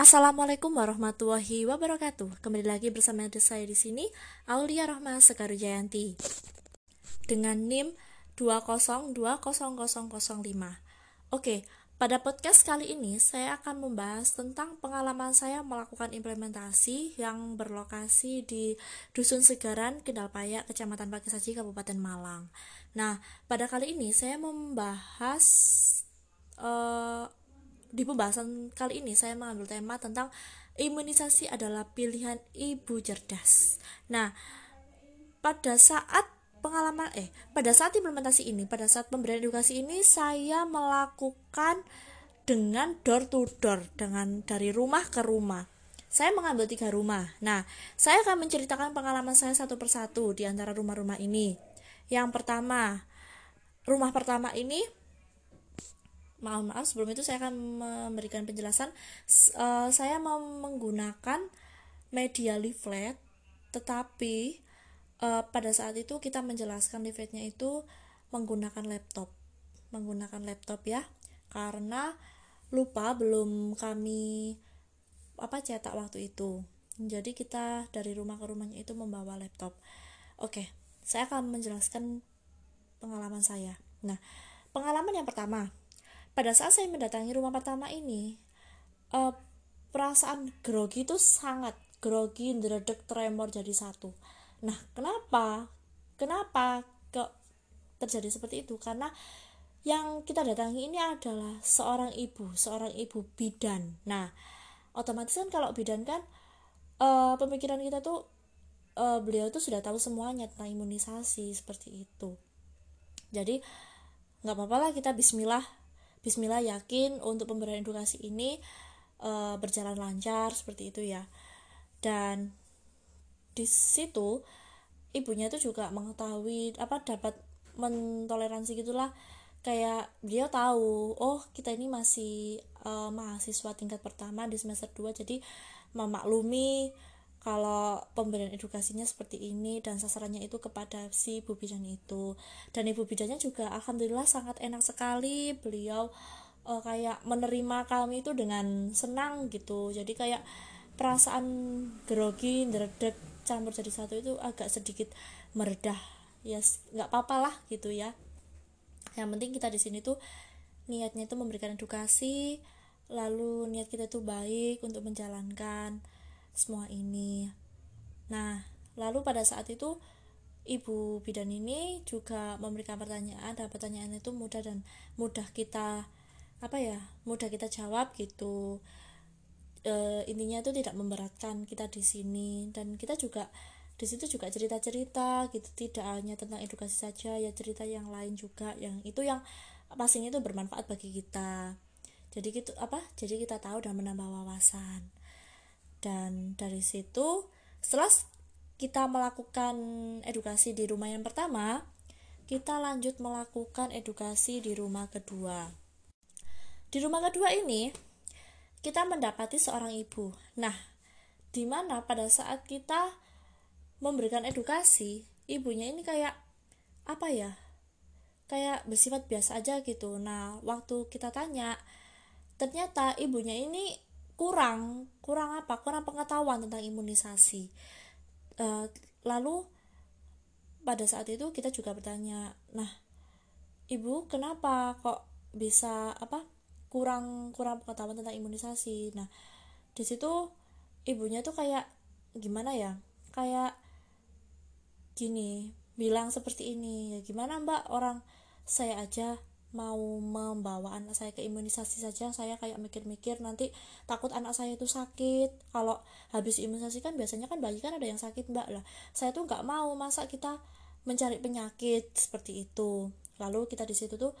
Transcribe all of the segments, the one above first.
Assalamualaikum warahmatullahi wabarakatuh. Kembali lagi bersama saya di sini, Aulia Rahma Sekaru Jayanti. Dengan NIM 2020005. Oke, pada podcast kali ini saya akan membahas tentang pengalaman saya melakukan implementasi yang berlokasi di Dusun Segaran, Kendal Payak, Kecamatan Pakisaji, Kabupaten Malang. Nah, pada kali ini saya membahas uh, di pembahasan kali ini saya mengambil tema tentang imunisasi adalah pilihan ibu cerdas. Nah, pada saat pengalaman eh pada saat implementasi ini, pada saat pemberian edukasi ini saya melakukan dengan door to door, dengan dari rumah ke rumah. Saya mengambil tiga rumah. Nah, saya akan menceritakan pengalaman saya satu persatu di antara rumah-rumah ini. Yang pertama, rumah pertama ini maaf maaf sebelum itu saya akan memberikan penjelasan. Uh, saya mau menggunakan media leaflet tetapi uh, pada saat itu kita menjelaskan leafletnya itu menggunakan laptop. Menggunakan laptop ya karena lupa belum kami apa cetak waktu itu. Jadi kita dari rumah ke rumahnya itu membawa laptop. Oke saya akan menjelaskan pengalaman saya. Nah pengalaman yang pertama pada saat saya mendatangi rumah pertama ini uh, perasaan grogi itu sangat grogi deredek tremor jadi satu. Nah kenapa? Kenapa kok terjadi seperti itu? Karena yang kita datangi ini adalah seorang ibu seorang ibu bidan. Nah otomatis kan kalau bidan kan uh, pemikiran kita tuh uh, beliau tuh sudah tahu semuanya tentang imunisasi seperti itu. Jadi nggak apa-apa lah kita Bismillah Bismillah yakin untuk pemberian edukasi ini uh, berjalan lancar seperti itu ya. Dan di situ ibunya itu juga mengetahui apa dapat mentoleransi gitulah. Kayak dia tahu oh kita ini masih uh, mahasiswa tingkat pertama di semester 2 jadi memaklumi kalau pemberian edukasinya seperti ini dan sasarannya itu kepada si ibu bidan itu. Dan ibu bidannya juga alhamdulillah sangat enak sekali. Beliau uh, kayak menerima kami itu dengan senang gitu. Jadi kayak perasaan grogi deredek campur jadi satu itu agak sedikit meredah. Ya yes, nggak apa-apa lah gitu ya. Yang penting kita di sini tuh niatnya itu memberikan edukasi lalu niat kita tuh baik untuk menjalankan semua ini. Nah, lalu pada saat itu ibu bidan ini juga memberikan pertanyaan dan pertanyaan itu mudah dan mudah kita apa ya mudah kita jawab gitu. E, intinya itu tidak memberatkan kita di sini dan kita juga di situ juga cerita-cerita gitu. Tidak hanya tentang edukasi saja ya cerita yang lain juga yang itu yang pastinya itu bermanfaat bagi kita. Jadi gitu apa jadi kita tahu dan menambah wawasan dan dari situ setelah kita melakukan edukasi di rumah yang pertama kita lanjut melakukan edukasi di rumah kedua. Di rumah kedua ini kita mendapati seorang ibu. Nah di mana pada saat kita memberikan edukasi ibunya ini kayak apa ya kayak bersifat biasa aja gitu. Nah waktu kita tanya ternyata ibunya ini kurang kurang apa? Kurang pengetahuan tentang imunisasi. Uh, lalu pada saat itu kita juga bertanya nah ibu kenapa kok bisa apa kurang kurang pengetahuan tentang imunisasi? Nah di situ ibunya tuh kayak gimana ya? Kayak gini bilang seperti ini. Ya gimana mbak? Orang saya aja mau membawa anak saya ke imunisasi saja saya kayak mikir-mikir nanti takut anak saya itu sakit. Kalau habis imunisasi kan biasanya kan bayi kan ada yang sakit mbak. Lah saya tuh nggak mau masa kita mencari penyakit seperti itu. Lalu kita di situ tuh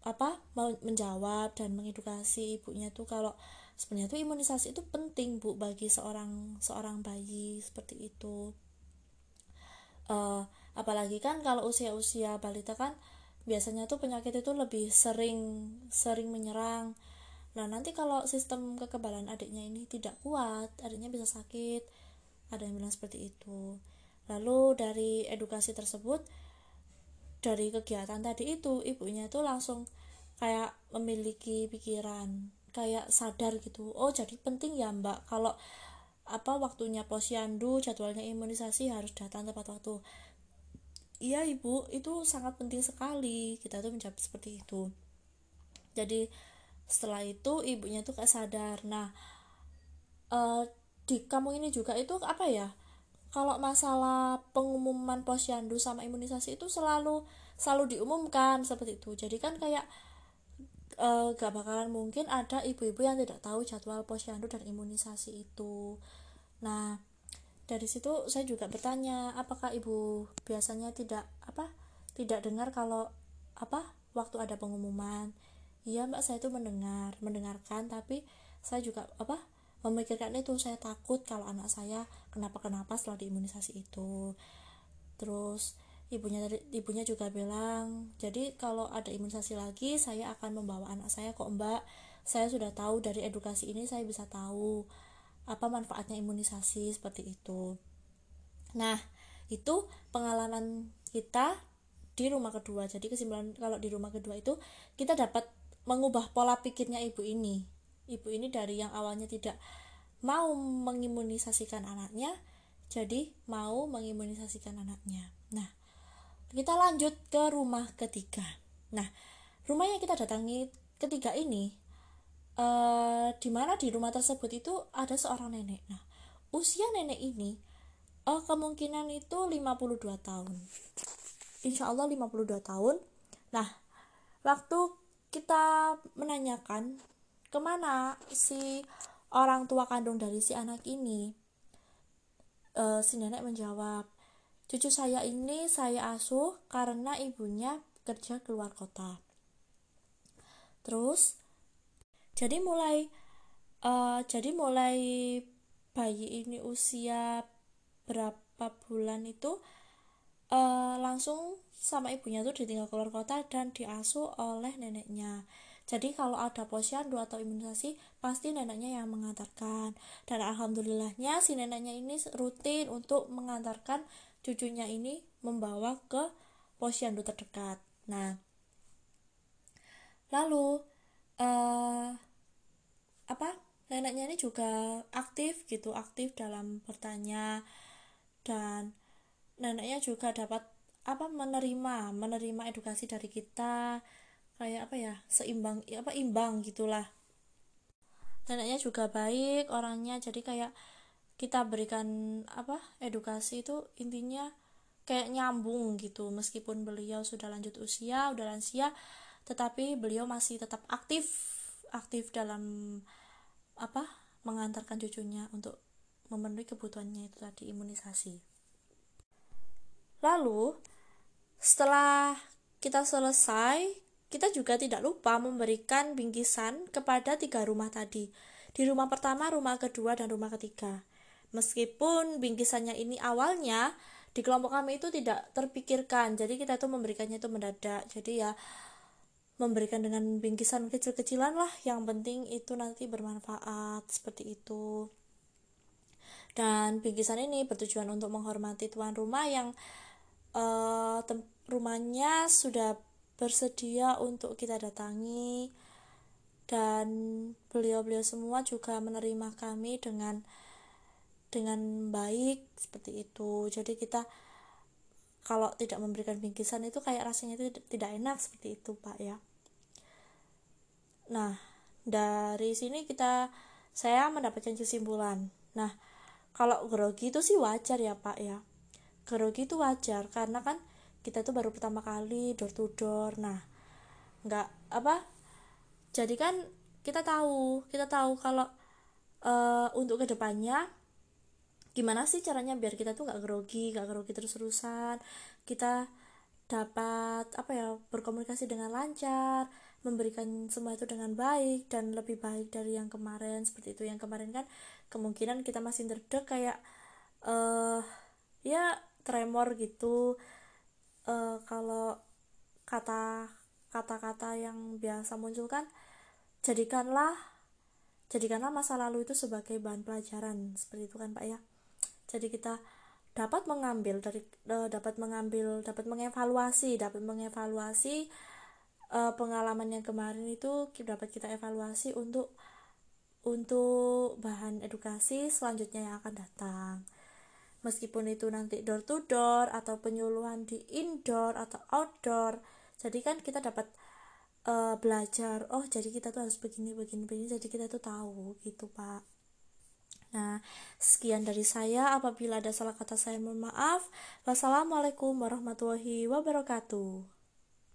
apa menjawab dan mengedukasi ibunya tuh kalau sebenarnya tuh imunisasi itu penting bu bagi seorang seorang bayi seperti itu. Uh, apalagi kan kalau usia-usia balita kan biasanya tuh penyakit itu lebih sering sering menyerang. Nah nanti kalau sistem kekebalan adiknya ini tidak kuat adiknya bisa sakit ada yang bilang seperti itu. Lalu dari edukasi tersebut dari kegiatan tadi itu ibunya itu langsung kayak memiliki pikiran kayak sadar gitu. Oh jadi penting ya mbak kalau apa waktunya posyandu jadwalnya imunisasi harus datang tepat waktu iya ibu. Itu sangat penting sekali kita tuh menjawab seperti itu. Jadi setelah itu ibunya tuh kayak sadar. Nah uh, di kamu ini juga itu apa ya? Kalau masalah pengumuman posyandu sama imunisasi itu selalu selalu diumumkan seperti itu. Jadi kan kayak uh, gak bakalan mungkin ada ibu-ibu yang tidak tahu jadwal posyandu dan imunisasi itu. Nah dari situ saya juga bertanya apakah ibu biasanya tidak apa tidak dengar kalau apa waktu ada pengumuman? Iya mbak saya itu mendengar mendengarkan tapi saya juga apa memikirkan itu. Saya takut kalau anak saya kenapa kenapa setelah diimunisasi itu. Terus ibunya ibunya juga bilang jadi kalau ada imunisasi lagi saya akan membawa anak saya kok mbak. Saya sudah tahu dari edukasi ini saya bisa tahu apa manfaatnya imunisasi seperti itu. Nah itu pengalaman kita di rumah kedua. Jadi kesimpulan kalau di rumah kedua itu kita dapat mengubah pola pikirnya ibu ini. Ibu ini dari yang awalnya tidak mau mengimunisasikan anaknya jadi mau mengimunisasikan anaknya. Nah kita lanjut ke rumah ketiga. Nah rumah yang kita datangi ketiga ini uh, di mana di rumah tersebut itu ada seorang nenek. Nah, usia nenek ini uh, kemungkinan itu 52 tahun. Insya Allah 52 tahun. Nah, waktu kita menanyakan ke mana si orang tua kandung dari si anak ini, uh, si nenek menjawab, cucu saya ini saya asuh karena ibunya kerja keluar kota. Terus jadi mulai uh, jadi mulai bayi ini usia berapa bulan itu uh, langsung sama ibunya tuh ditinggal keluar kota dan diasuh oleh neneknya. Jadi kalau ada posyandu atau imunisasi pasti neneknya yang mengantarkan. Dan alhamdulillahnya si neneknya ini rutin untuk mengantarkan cucunya ini membawa ke posyandu terdekat. Nah lalu uh, neneknya ini juga aktif gitu aktif dalam bertanya dan neneknya juga dapat apa menerima menerima edukasi dari kita kayak apa ya seimbang apa imbang gitulah. Neneknya juga baik orangnya jadi kayak kita berikan apa edukasi itu intinya kayak nyambung gitu. Meskipun beliau sudah lanjut usia udah lansia tetapi beliau masih tetap aktif aktif dalam apa mengantarkan cucunya untuk memenuhi kebutuhannya itu tadi imunisasi. Lalu setelah kita selesai, kita juga tidak lupa memberikan bingkisan kepada tiga rumah tadi. Di rumah pertama, rumah kedua, dan rumah ketiga. Meskipun bingkisannya ini awalnya di kelompok kami itu tidak terpikirkan, jadi kita itu memberikannya itu mendadak. Jadi ya memberikan dengan bingkisan kecil-kecilan lah. Yang penting itu nanti bermanfaat seperti itu. Dan bingkisan ini bertujuan untuk menghormati tuan rumah yang uh, rumahnya sudah bersedia untuk kita datangi. Dan beliau-beliau semua juga menerima kami dengan dengan baik seperti itu. Jadi kita kalau tidak memberikan bingkisan itu kayak rasanya itu tidak enak seperti itu pak ya Nah, dari sini kita saya mendapatkan kesimpulan. Nah, kalau grogi itu sih wajar ya, Pak ya. Grogi itu wajar karena kan kita tuh baru pertama kali door to door. Nah, nggak apa? Jadi kan kita tahu, kita tahu kalau uh, untuk ke depannya gimana sih caranya biar kita tuh nggak grogi, nggak grogi terus-terusan. Kita dapat apa ya berkomunikasi dengan lancar memberikan semua itu dengan baik dan lebih baik dari yang kemarin seperti itu. Yang kemarin kan kemungkinan kita masih terdek kayak uh, ya tremor gitu. Uh, kalau kata kata-kata yang biasa muncul kan jadikanlah jadikanlah masa lalu itu sebagai bahan pelajaran seperti itu kan pak ya. Jadi kita dapat mengambil dari uh, dapat mengambil dapat mengevaluasi dapat mengevaluasi uh, pengalaman yang kemarin itu dapat kita evaluasi untuk untuk bahan edukasi selanjutnya yang akan datang. Meskipun itu nanti door to door atau penyuluhan di indoor atau outdoor jadi kan kita dapat uh, belajar oh jadi kita tuh harus begini begini begini jadi kita tuh tahu gitu pak. Nah sekian dari saya. Apabila ada salah kata saya mohon maaf. Wassalamualaikum warahmatullahi wabarakatuh